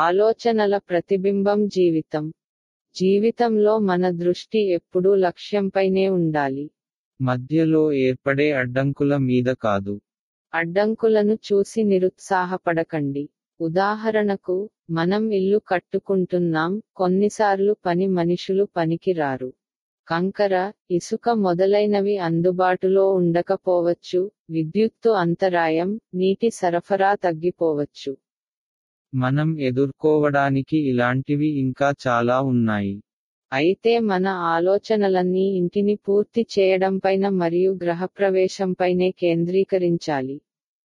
ఆలోచనల ప్రతిబింబం జీవితం. జీవితంలో మన దృష్టి ఎప్పుడూ లక్ష్యంపైనే ఉండాలి. మధ్యలో ఏర్పడే అడ్డంకుల మీద కాదు. అడ్డంకులను చూసి నిరుత్సాహపడకండి. ఉదాహరణకు మనం ఇల్లు కట్టుకుంటున్నాం కొన్నిసార్లు పని మనుషులు పనికిరారు కంకర ఇసుక మొదలైనవి అందుబాటులో ఉండకపోవచ్చు విద్యుత్తు అంతరాయం నీటి సరఫరా తగ్గిపోవచ్చు. మనం ఎదుర్కోవడానికి ఇలాంటివి ఇంకా చాలా ఉన్నాయి. అయితే మన ఆలోచనలన్నీ ఇంటిని పూర్తి చేయడంపైన మరియు గ్రహప్రవేశంపైనే కేంద్రీకరించాలి.